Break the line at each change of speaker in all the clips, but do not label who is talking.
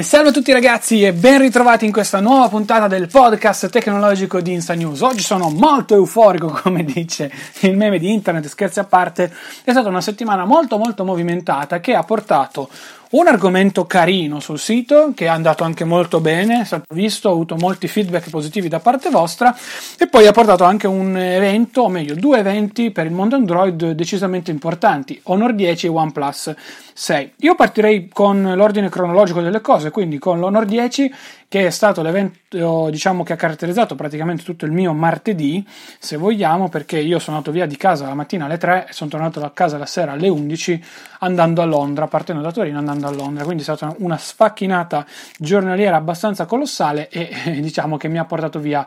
E salve a tutti ragazzi e ben ritrovati in questa nuova puntata del podcast tecnologico di Insta News. Oggi sono molto euforico, come dice il meme di internet, scherzi a parte. È stata una settimana molto molto movimentata che ha portato un argomento carino sul sito che è andato anche molto bene, è stato visto, ho avuto molti feedback positivi da parte vostra e poi ha portato anche un evento, o meglio due eventi per il mondo Android decisamente importanti, Honor 10 e OnePlus 6. Io partirei con l'ordine cronologico delle cose, quindi con l'Honor 10 che è stato l'evento diciamo che ha caratterizzato praticamente tutto il mio martedì, se vogliamo, perché io sono andato via di casa la mattina alle 3 e sono tornato a casa la sera alle 11 andando a Londra, partendo da Torino andando a Londra, quindi è stata una sfacchinata giornaliera abbastanza colossale e diciamo che mi ha portato via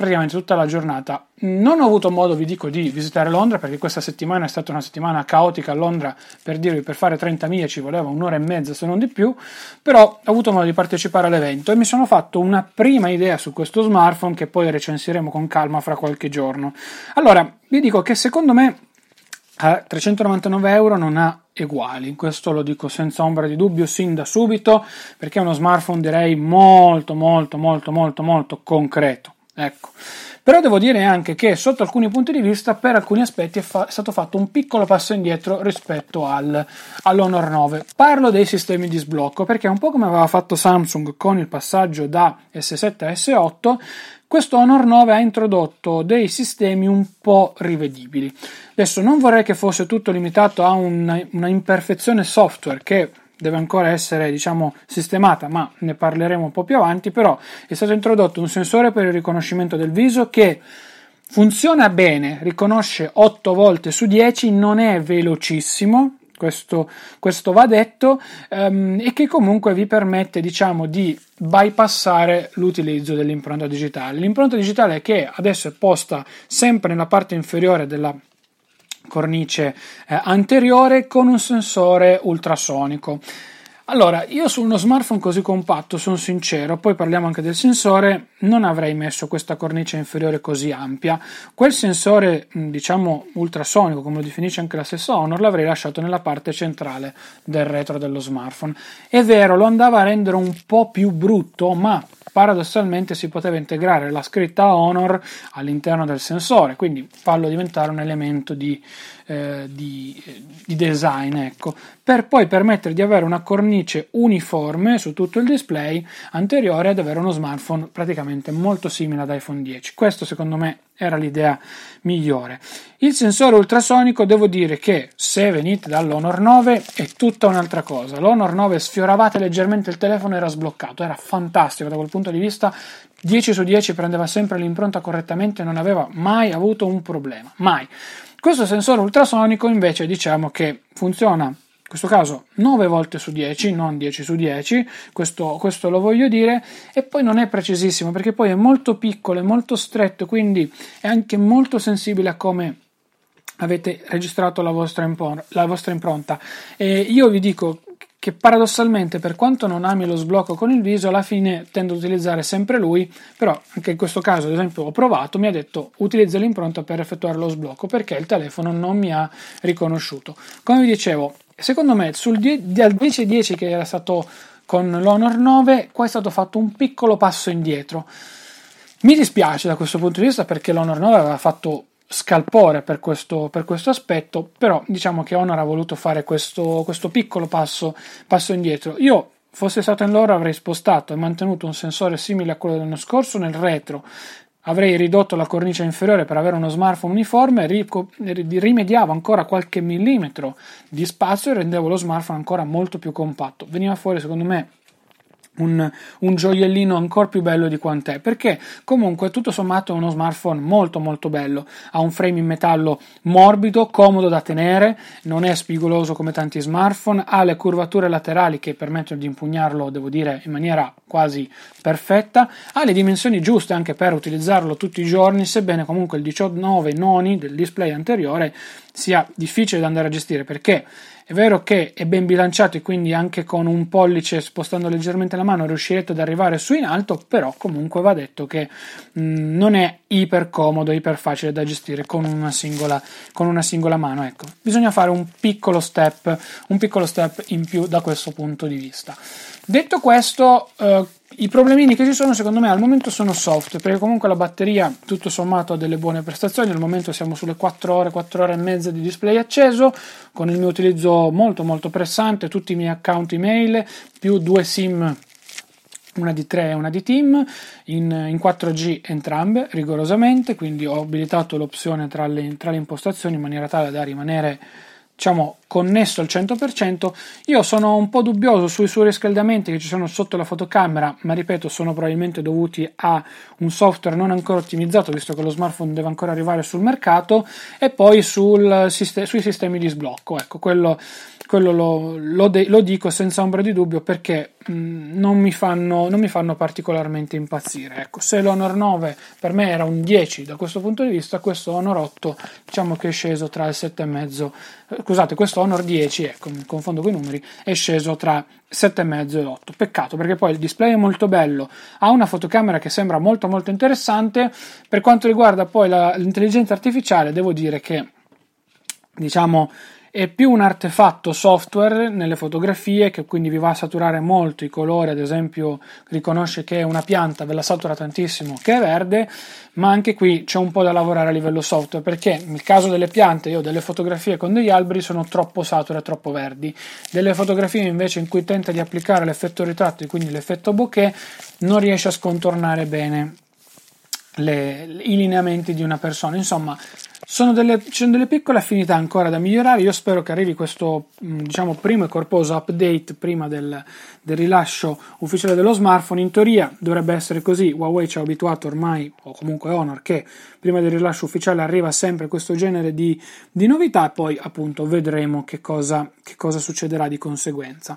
praticamente tutta la giornata. Non ho avuto modo, vi dico, di visitare Londra perché questa settimana è stata una settimana caotica a Londra, per dirvi, per fare 30 miglia ci voleva un'ora e mezza se non di più, però ho avuto modo di partecipare all'evento e mi sono fatto una prima idea su questo smartphone che poi recensiremo con calma fra qualche giorno. Allora, vi dico che secondo me a 399 euro non ha uguali, questo lo dico senza ombra di dubbio sin da subito perché è uno smartphone direi molto molto molto molto molto concreto Ecco. Però devo dire anche che sotto alcuni punti di vista, per alcuni aspetti, è, fa- è stato fatto un piccolo passo indietro rispetto al, all'Honor 9. Parlo dei sistemi di sblocco perché un po' come aveva fatto Samsung con il passaggio da S7 a S8, questo Honor 9 ha introdotto dei sistemi un po' rivedibili. Adesso non vorrei che fosse tutto limitato a una, una imperfezione software che deve ancora essere diciamo sistemata ma ne parleremo un po' più avanti però è stato introdotto un sensore per il riconoscimento del viso che funziona bene riconosce 8 volte su 10 non è velocissimo questo, questo va detto um, e che comunque vi permette diciamo di bypassare l'utilizzo dell'impronta digitale. L'impronta digitale che adesso è posta sempre nella parte inferiore della cornice eh, anteriore con un sensore ultrasonico. Allora, io su uno smartphone così compatto, sono sincero, poi parliamo anche del sensore, non avrei messo questa cornice inferiore così ampia. Quel sensore, diciamo, ultrasonico, come lo definisce anche la stessa Honor, l'avrei lasciato nella parte centrale del retro dello smartphone. È vero, lo andava a rendere un po' più brutto, ma paradossalmente si poteva integrare la scritta Honor all'interno del sensore, quindi farlo diventare un elemento di eh, di, di, design, ecco, per poi permettere di avere una cornice uniforme su tutto il display anteriore ad avere uno smartphone praticamente molto simile ad iPhone 10. Questo secondo me era l'idea migliore. Il sensore ultrasonico devo dire che se venite dall'Honor 9 è tutta un'altra cosa. L'Honor 9 sfioravate leggermente il telefono era sbloccato, era fantastico da quel punto di vista. 10 su 10 prendeva sempre l'impronta correttamente, non aveva mai avuto un problema, mai. Questo sensore ultrasonico invece diciamo che funziona in questo caso 9 volte su 10, non 10 su 10, questo, questo, lo voglio dire, e poi non è precisissimo perché poi è molto piccolo, è molto stretto, quindi è anche molto sensibile a come avete registrato la vostra, impor- la vostra impronta. E io vi dico che paradossalmente per quanto non ami lo sblocco con il viso alla fine tendo ad utilizzare sempre lui però anche in questo caso ad esempio ho provato mi ha detto utilizza l'impronta per effettuare lo sblocco perché il telefono non mi ha riconosciuto come vi dicevo secondo me sul die- dal 10-10 che era stato con l'Honor 9, qua è stato fatto un piccolo passo indietro. Mi dispiace da questo punto di vista perché l'Honor 9 aveva fatto scalpore per questo, per questo aspetto, però diciamo che Honor ha voluto fare questo, questo piccolo passo, passo indietro. Io fosse stato in loro avrei spostato e mantenuto un sensore simile a quello dell'anno scorso nel retro avrei ridotto la cornice inferiore per avere uno smartphone uniforme, rimediavo ancora qualche millimetro di spazio e rendevo lo smartphone ancora molto più compatto. Veniva fuori, secondo me, un, un, gioiellino ancora più bello di quant'è perché comunque tutto sommato è uno smartphone molto molto bello. Ha un frame in metallo morbido comodo da tenere non è spigoloso come tanti smartphone ha le curvature laterali che permettono di impugnarlo devo dire in maniera quasi perfetta ha le dimensioni giuste anche per utilizzarlo tutti i giorni sebbene comunque il 19 noni del display anteriore sia difficile da andare a gestire perché è vero che è ben bilanciato e quindi anche con un pollice spostando leggermente la mano riuscirete ad arrivare su in alto, però comunque va detto che mh, mm, non è iper comodo, iper facile da gestire con una singola, con una singola mano. Ecco, bisogna fare un piccolo step, un piccolo step in più da questo punto di vista. Detto questo, eh, i problemini che ci sono secondo me al momento sono soft, perché comunque la batteria tutto sommato ha delle buone prestazioni, al momento siamo sulle 4 ore, 4 ore e mezza di display acceso, con il mio utilizzo molto molto pressante, tutti i miei account email, più due SIM una di 3 e una di team in, in, 4G entrambe rigorosamente quindi ho abilitato l'opzione tra le, tra le impostazioni in maniera tale da rimanere diciamo, connesso al 100%. Io sono un po' dubbioso sui suoi riscaldamenti che ci sono sotto la fotocamera, ma ripeto, sono probabilmente dovuti a un software non ancora ottimizzato, visto che lo smartphone deve ancora arrivare sul mercato, e poi sul, sui sistemi di sblocco. Ecco, quello quello lo, lo, de- lo, dico senza ombra di dubbio perché mh, non, mi fanno, non, mi fanno, particolarmente impazzire. Ecco, se l'Honor 9 per me era un 10 da questo punto di vista, questo Honor 8 diciamo che è sceso tra il 7,5, eh, scusate, questo Honor 10, ecco, mi confondo con i numeri, è sceso tra 7,5 e 8. Peccato perché poi il display è molto bello, ha una fotocamera che sembra molto molto interessante. Per quanto riguarda poi la, l'intelligenza artificiale, devo dire che diciamo è più un artefatto software nelle fotografie che quindi vi va a saturare molto i colori, ad esempio riconosce che è una pianta, ve la satura tantissimo che è verde, ma anche qui c'è un po' da lavorare a livello software perché nel caso delle piante io delle fotografie con degli alberi sono troppo sature, troppo verdi, delle fotografie invece in cui tenta di applicare l'effetto ritratto e quindi l'effetto bokeh non riesce a scontornare bene le, i lineamenti di una persona, insomma sono delle, sono delle piccole affinità ancora da migliorare. Io spero che arrivi questo mm, diciamo, primo e corposo update prima del, del, rilascio ufficiale dello smartphone. In teoria dovrebbe essere così. Huawei ci ha abituato ormai, o comunque Honor, che prima del rilascio ufficiale arriva sempre questo genere di, di novità e poi appunto vedremo che cosa, che cosa succederà di conseguenza.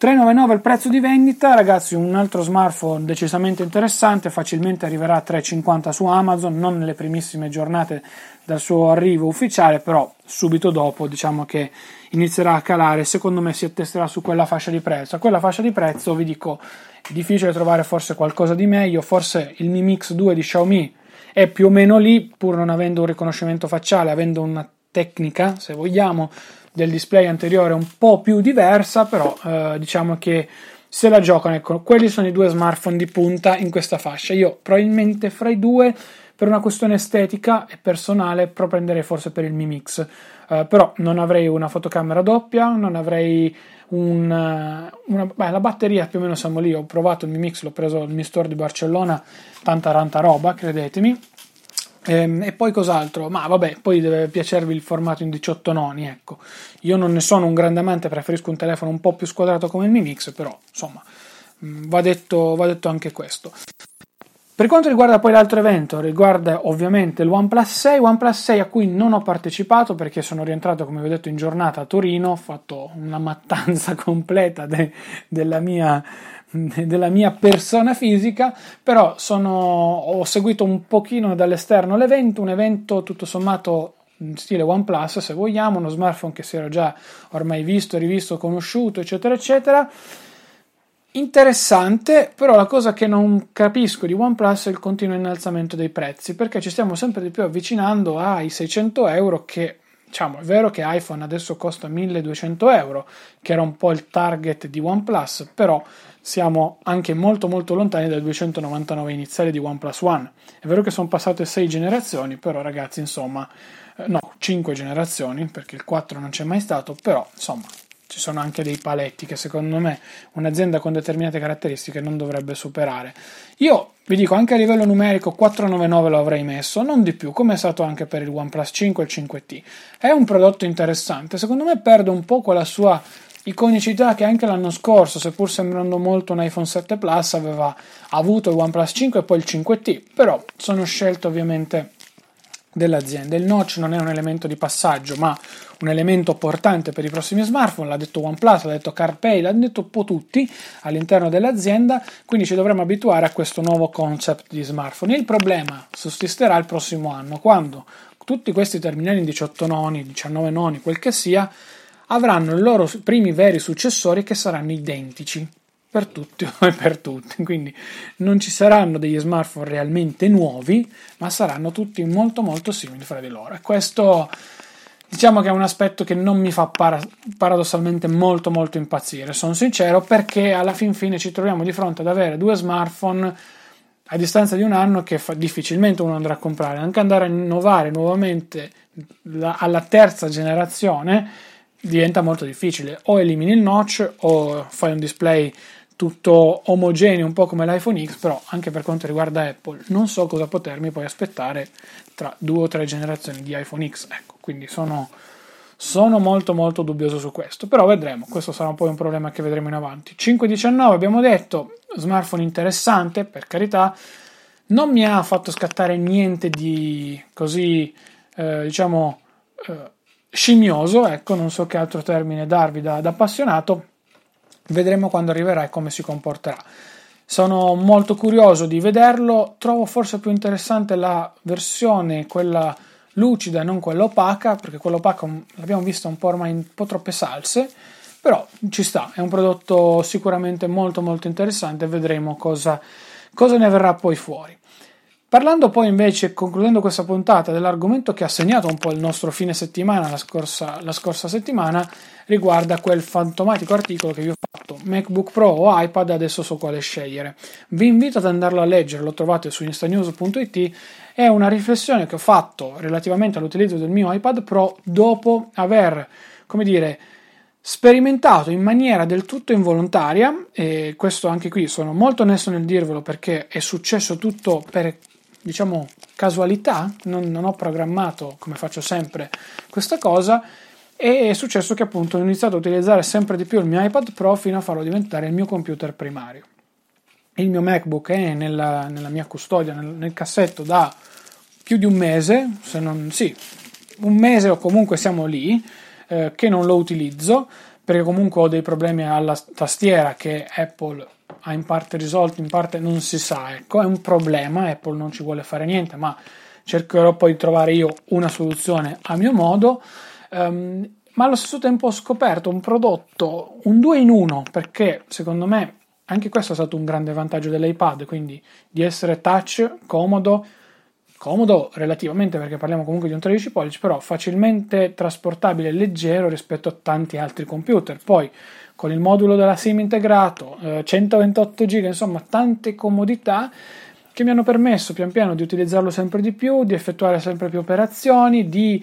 399 il prezzo di vendita, ragazzi, un altro smartphone decisamente interessante, facilmente arriverà a 350 su Amazon, non nelle primissime giornate dal suo arrivo ufficiale, però subito dopo diciamo che inizierà a calare, secondo me si attesterà su quella fascia di prezzo. A quella fascia di prezzo vi dico, è difficile trovare forse qualcosa di meglio, forse il Mi Mix 2 di Xiaomi è più o meno lì, pur non avendo un riconoscimento facciale, avendo una tecnica, se vogliamo, del display anteriore un po' più diversa, però eh, diciamo che se la giocano, ecco, quelli sono i due smartphone di punta in questa fascia. Io probabilmente fra i due, per una questione estetica e personale, prenderei forse per il Mi Mix. Uh, però non avrei una fotocamera doppia, non avrei un, una, beh, la batteria più o meno siamo lì. Ho provato il Mi Mix, l'ho preso al Mi Store di Barcellona, tanta tanta roba, credetemi. Ehm, e poi cos'altro? Ma vabbè, poi deve piacervi il formato in 18 noni, ecco. Io non ne sono un grande amante, preferisco un telefono un po' più squadrato come il Mi Mix, però insomma, mm, va detto, va detto anche questo. Per quanto riguarda poi l'altro evento, riguarda ovviamente il OnePlus 6, OnePlus 6 a cui non ho partecipato perché sono rientrato, come vi ho detto, in giornata a Torino, ho fatto una mattanza completa de- della mia della mia persona fisica, però sono, ho seguito un pochino dall'esterno l'evento, un evento tutto sommato in stile OnePlus se vogliamo, uno smartphone che si era già ormai visto, rivisto, conosciuto, eccetera, eccetera. Interessante, però la cosa che non capisco di OnePlus è il continuo innalzamento dei prezzi, perché ci stiamo sempre di più avvicinando ai 600 euro che diciamo, è vero che iPhone adesso costa 1200 euro, che era un po' il target di OnePlus, però siamo anche molto molto lontani dai 299 iniziali di OnePlus One. È vero che sono passate 6 generazioni, però ragazzi, insomma, eh, no, 5 generazioni, perché il 4 non c'è mai stato, però insomma, ci sono anche dei paletti che secondo me un'azienda con determinate caratteristiche non dovrebbe superare. Io vi dico anche a livello numerico 499 lo avrei messo, non di più, come è stato anche per il OnePlus 5 e il 5T. È un prodotto interessante, secondo me perde un po' quella sua iconicità che anche l'anno scorso, seppur sembrando molto un iPhone 7 Plus, aveva avuto il OnePlus 5 e poi il 5T, però sono scelte ovviamente dell'azienda. Il notch non è un elemento di passaggio, ma un elemento portante per i prossimi smartphone, l'ha detto OnePlus, l'ha detto CarPay, l'hanno detto un po' tutti all'interno dell'azienda, quindi ci dovremo abituare a questo nuovo concept di smartphone. Il problema sussisterà il prossimo anno, quando tutti questi terminali in 18 noni, 19 noni, quel che sia, avranno i loro primi veri successori che saranno identici per tutti e per tutti. Quindi non ci saranno degli smartphone realmente nuovi, ma saranno tutti molto molto simili fra di loro. E questo diciamo che è un aspetto che non mi fa para- paradossalmente molto molto impazzire, sono sincero, perché alla fin fine ci troviamo di fronte ad avere due smartphone a distanza di un anno che fa- difficilmente uno andrà a comprare, anche andare a innovare nuovamente la- alla terza generazione diventa molto difficile, o elimini il notch o fai un display tutto omogeneo, un po' come l'iPhone X, però anche per quanto riguarda Apple non so cosa potermi poi aspettare tra due o tre generazioni di iPhone X, ecco, quindi sono, sono molto molto dubbioso su questo, però vedremo, questo sarà poi un problema che vedremo in avanti. 519 abbiamo detto, smartphone interessante, per carità, non mi ha fatto scattare niente di così, eh, diciamo, eh, scimioso, ecco, non so che altro termine darvi da, da appassionato, Vedremo quando arriverà e come si comporterà. Sono molto curioso di vederlo. Trovo forse più interessante la versione, quella lucida non quella opaca, perché quella opaca l'abbiamo vista un po' ormai un po' troppe salse. Però ci sta, è un prodotto sicuramente molto molto interessante. Vedremo cosa, cosa ne verrà poi fuori. Parlando poi invece, concludendo questa puntata, dell'argomento che ha segnato un po' il nostro fine settimana, la scorsa, la scorsa settimana, riguarda quel fantomatico articolo che vi ho fatto, MacBook Pro o iPad, adesso so quale scegliere. Vi invito ad andarlo a leggere, lo trovate su instanews.it, è una riflessione che ho fatto relativamente all'utilizzo del mio iPad Pro dopo aver, come dire, sperimentato in maniera del tutto involontaria, e questo anche qui sono molto onesto nel dirvelo perché è successo tutto per diciamo, casualità, non, non, ho programmato come faccio sempre questa cosa e è successo che appunto ho iniziato a utilizzare sempre di più il mio iPad Pro fino a farlo diventare il mio computer primario. Il mio MacBook è nella, nella mia custodia, nel, nel, cassetto da più di un mese, se non sì, un mese o comunque siamo lì, eh, che non lo utilizzo perché comunque ho dei problemi alla tastiera che Apple ha in parte risolto, in parte non si sa, ecco, è un problema, Apple non ci vuole fare niente, ma cercherò poi di trovare io una soluzione a mio modo. Um, ma allo stesso tempo ho scoperto un prodotto, un 2 in 1, perché secondo me anche questo è stato un grande vantaggio dell'iPad, quindi di essere touch, comodo, comodo relativamente perché parliamo comunque di un 13 pollici, però facilmente trasportabile e leggero rispetto a tanti altri computer. Poi con il modulo della SIM integrato, eh, 128 GB, insomma tante comodità che mi hanno permesso pian piano di utilizzarlo sempre di più, di effettuare sempre più operazioni, di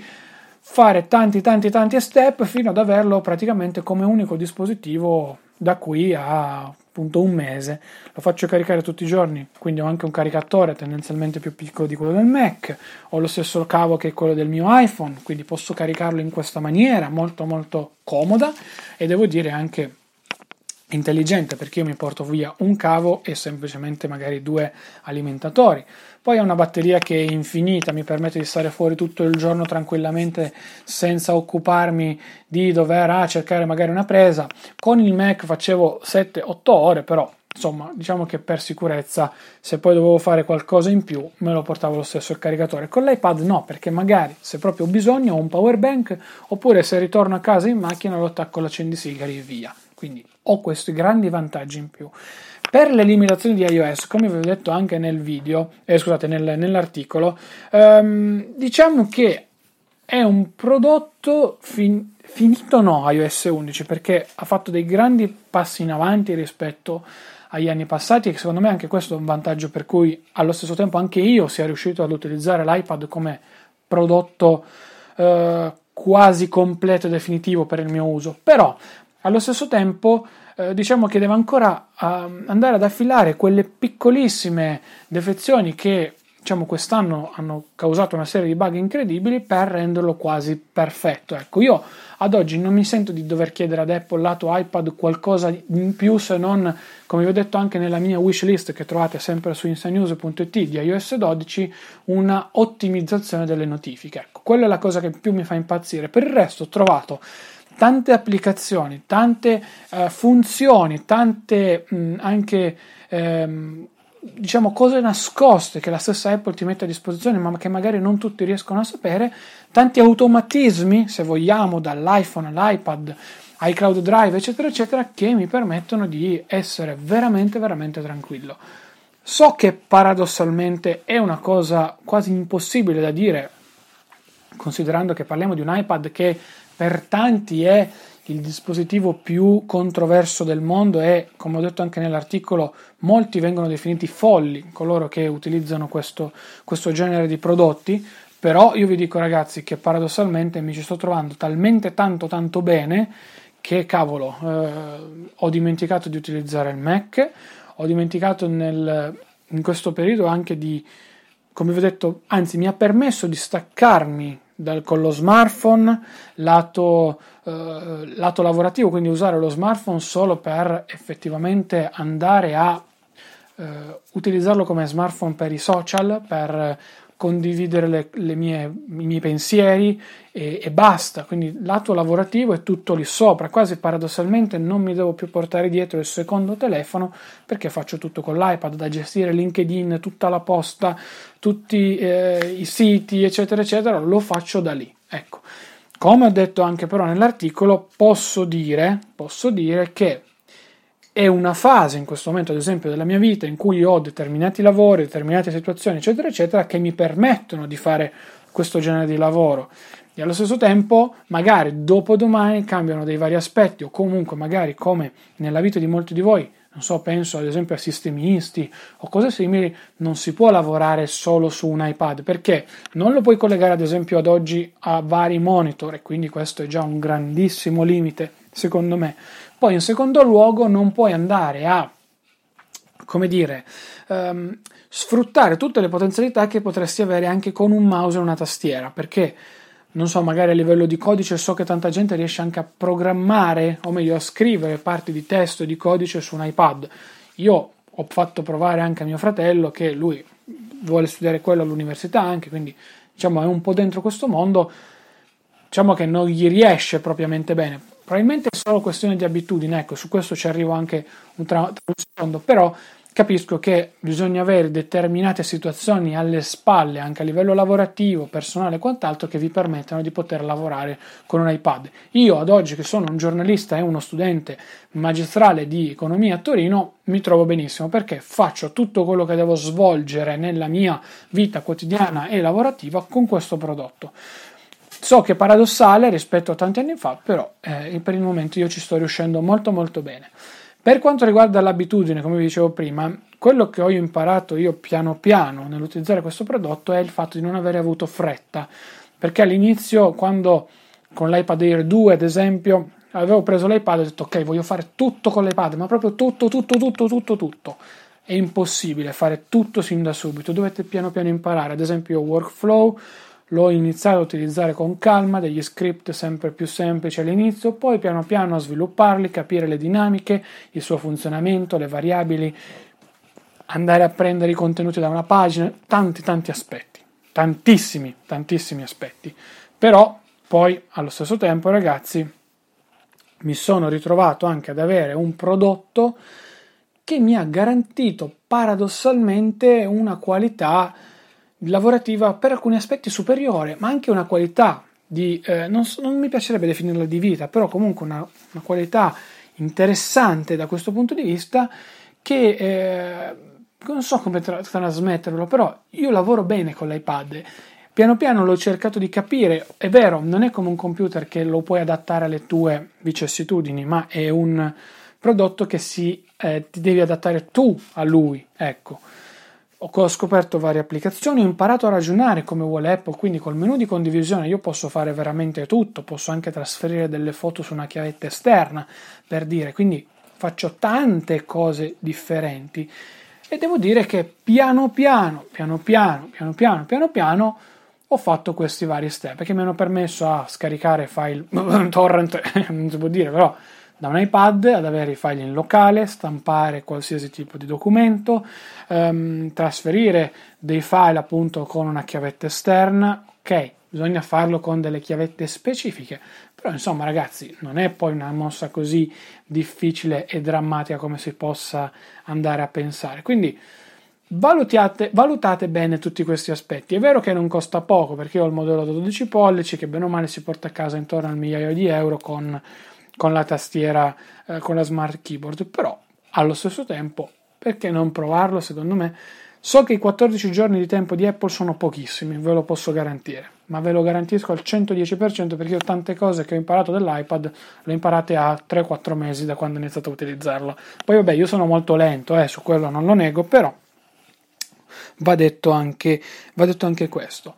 fare tanti tanti tanti step fino ad averlo praticamente come unico dispositivo da qui a appunto un mese. Lo faccio caricare tutti i giorni, quindi ho anche un caricatore tendenzialmente più piccolo di quello del Mac, ho lo stesso cavo che quello del mio iPhone, quindi posso caricarlo in questa maniera molto molto comoda e devo dire anche intelligente perché io mi porto via un cavo e semplicemente magari due alimentatori. Poi ha una batteria che è infinita, mi permette di stare fuori tutto il giorno tranquillamente senza occuparmi di dover ah, cercare magari una presa. Con il Mac facevo 7-8 ore, però insomma, diciamo che per sicurezza, se poi dovevo fare qualcosa in più, me lo portavo lo stesso il caricatore. Con l'iPad no, perché magari se proprio ho bisogno ho un power bank, oppure se ritorno a casa in macchina lo attacco all'accendisigari e via. Quindi ho questi grandi vantaggi in più. Per le limitazioni di iOS, come vi ho detto anche nel video, eh, scusate, nel, nell'articolo, ehm, diciamo che è un prodotto fin- finito no iOS 11 perché ha fatto dei grandi passi in avanti rispetto agli anni passati e secondo me anche questo è un vantaggio per cui allo stesso tempo anche io sia riuscito ad utilizzare l'iPad come prodotto eh, quasi completo e definitivo per il mio uso. Però allo stesso tempo eh, diciamo che deve ancora eh, andare ad affilare quelle piccolissime defezioni che diciamo, quest'anno hanno causato una serie di bug incredibili per renderlo quasi perfetto. Ecco, io ad oggi non mi sento di dover chiedere ad Apple lato iPad qualcosa in più se non, come vi ho detto anche nella mia wishlist che trovate sempre su instanews.it di iOS 12, una ottimizzazione delle notifiche. Ecco, quella è la cosa che più mi fa impazzire. Per il resto ho trovato tante applicazioni, tante uh, funzioni, tante mh, anche ehm, diciamo cose nascoste che la stessa Apple ti mette a disposizione ma che magari non tutti riescono a sapere, tanti automatismi se vogliamo dall'iPhone all'iPad iCloud Drive eccetera eccetera che mi permettono di essere veramente veramente tranquillo. So che paradossalmente è una cosa quasi impossibile da dire considerando che parliamo di un iPad che per tanti è il dispositivo più controverso del mondo e, come ho detto anche nell'articolo, molti vengono definiti folli coloro che utilizzano questo, questo genere di prodotti, però io vi dico ragazzi che paradossalmente mi ci sto trovando talmente tanto tanto bene che cavolo, eh, ho dimenticato di utilizzare il Mac, ho dimenticato nel, in questo periodo anche di, come vi ho detto, anzi mi ha permesso di staccarmi dal, con lo smartphone lato, eh, lato lavorativo, quindi usare lo smartphone solo per effettivamente andare a eh, utilizzarlo come smartphone per i social, per condividere le, le mie, i miei pensieri e, e, basta. Quindi lato lavorativo è tutto lì sopra. Quasi paradossalmente non mi devo più portare dietro il secondo telefono perché faccio tutto con l'iPad da gestire LinkedIn, tutta la posta, tutti eh, i siti, eccetera, eccetera. Lo faccio da lì. Ecco. Come ho detto anche però nell'articolo, posso dire, posso dire che è una fase in questo momento, ad esempio, della mia vita in cui ho determinati lavori, determinate situazioni, eccetera, eccetera, che mi permettono di fare questo genere di lavoro. E allo stesso tempo, magari dopodomani cambiano dei vari aspetti, o comunque, magari come nella vita di molti di voi, non so, penso ad esempio a sistemisti o cose simili, non si può lavorare solo su un iPad perché non lo puoi collegare ad esempio ad oggi a vari monitor e quindi questo è già un grandissimo limite secondo me. Poi in secondo luogo non puoi andare a, come dire, um, sfruttare tutte le potenzialità che potresti avere anche con un mouse e una tastiera, perché non so, magari a livello di codice so che tanta gente riesce anche a programmare, o meglio a scrivere parti di testo e di codice su un iPad. Io ho fatto provare anche a mio fratello che lui vuole studiare quello all'università anche, quindi diciamo è un po' dentro questo mondo, diciamo che non gli riesce propriamente bene Probabilmente è solo questione di abitudine, ecco, su questo ci arrivo anche un, tra, tra un secondo, però capisco che bisogna avere determinate situazioni alle spalle, anche a livello lavorativo, personale e quant'altro, che vi permettano di poter lavorare con un iPad. Io ad oggi, che sono un giornalista e uno studente magistrale di economia a Torino, mi trovo benissimo perché faccio tutto quello che devo svolgere nella mia vita quotidiana e lavorativa con questo prodotto. So che è paradossale rispetto a tanti anni fa, però eh, per il momento io ci sto riuscendo molto molto bene. Per quanto riguarda l'abitudine, come vi dicevo prima, quello che ho imparato io piano piano nell'utilizzare questo prodotto è il fatto di non avere avuto fretta, perché all'inizio quando con l'iPad Air 2 ad esempio avevo preso l'iPad e ho detto ok voglio fare tutto con l'iPad, ma proprio tutto, tutto, tutto, tutto, tutto. È impossibile fare tutto sin da subito, dovete piano piano imparare, ad esempio workflow, L'ho iniziato a utilizzare con calma, degli script sempre più semplici all'inizio, poi piano piano a svilupparli, capire le dinamiche, il suo funzionamento, le variabili, andare a prendere i contenuti da una pagina, tanti tanti aspetti, tantissimi, tantissimi aspetti. Però poi allo stesso tempo, ragazzi, mi sono ritrovato anche ad avere un prodotto che mi ha garantito paradossalmente una qualità lavorativa per alcuni aspetti superiore, ma anche una qualità di, eh, non, non, mi piacerebbe definirla di vita, però comunque una, una, qualità interessante da questo punto di vista che eh, non so come tra- trasmetterlo, però io lavoro bene con l'iPad. Piano piano l'ho cercato di capire, è vero, non è come un computer che lo puoi adattare alle tue vicissitudini, ma è un prodotto che si, eh, ti devi adattare tu a lui, ecco. Ho scoperto varie applicazioni, ho imparato a ragionare come vuole Apple, quindi col menu di condivisione io posso fare veramente tutto, posso anche trasferire delle foto su una chiavetta esterna, per dire, quindi faccio tante cose differenti. E devo dire che piano piano, piano piano, piano piano, piano piano ho fatto questi vari step perché mi hanno permesso a scaricare file torrent, non si può dire, però da un iPad ad avere i file in locale, stampare qualsiasi tipo di documento, ehm, trasferire dei file appunto con una chiavetta esterna, ok, bisogna farlo con delle chiavette specifiche, però insomma ragazzi non è poi una mossa così difficile e drammatica come si possa andare a pensare, quindi Valutate, valutate, bene tutti questi aspetti. È vero che non costa poco perché ho il modello da 12 pollici che bene o male si porta a casa intorno al migliaio di euro con, con la tastiera, eh, con la smart keyboard, però allo stesso tempo perché non provarlo secondo me? So che i 14 giorni di tempo di Apple sono pochissimi, ve lo posso garantire, ma ve lo garantisco al 110% perché io tante cose che ho imparato dell'iPad le ho imparate a 3-4 mesi da quando ho iniziato a utilizzarlo. Poi vabbè, io sono molto lento, eh, su quello non lo nego, però va detto anche, va detto anche questo.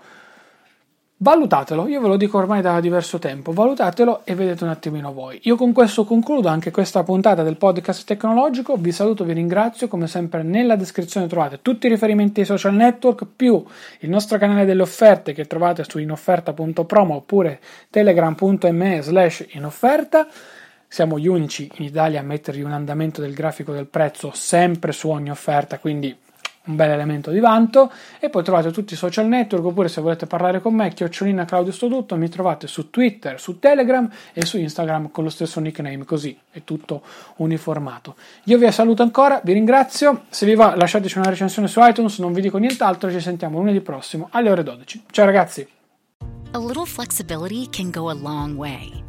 Valutatelo, io ve lo dico ormai da diverso tempo, valutatelo e vedete un attimino voi. Io con questo concludo anche questa puntata del podcast tecnologico, vi saluto, vi ringrazio, come sempre nella descrizione trovate tutti i riferimenti ai social network più il nostro canale delle offerte che trovate su inofferta.promo oppure telegram.me slash inofferta. Siamo gli unici in Italia a mettergli un andamento del grafico del prezzo sempre su ogni offerta, quindi un bel elemento di vanto. E poi trovate tutti i social network oppure se volete parlare con me chiocciolina Claudio Stodutto mi trovate su Twitter, su Telegram e su Instagram con lo stesso nickname così è tutto uniformato. Io vi saluto ancora, vi ringrazio. Se vi va lasciateci una recensione su iTunes non vi dico nient'altro, ci sentiamo lunedì prossimo alle ore 12 ciao ragazzi!
A little flexibility can go a long way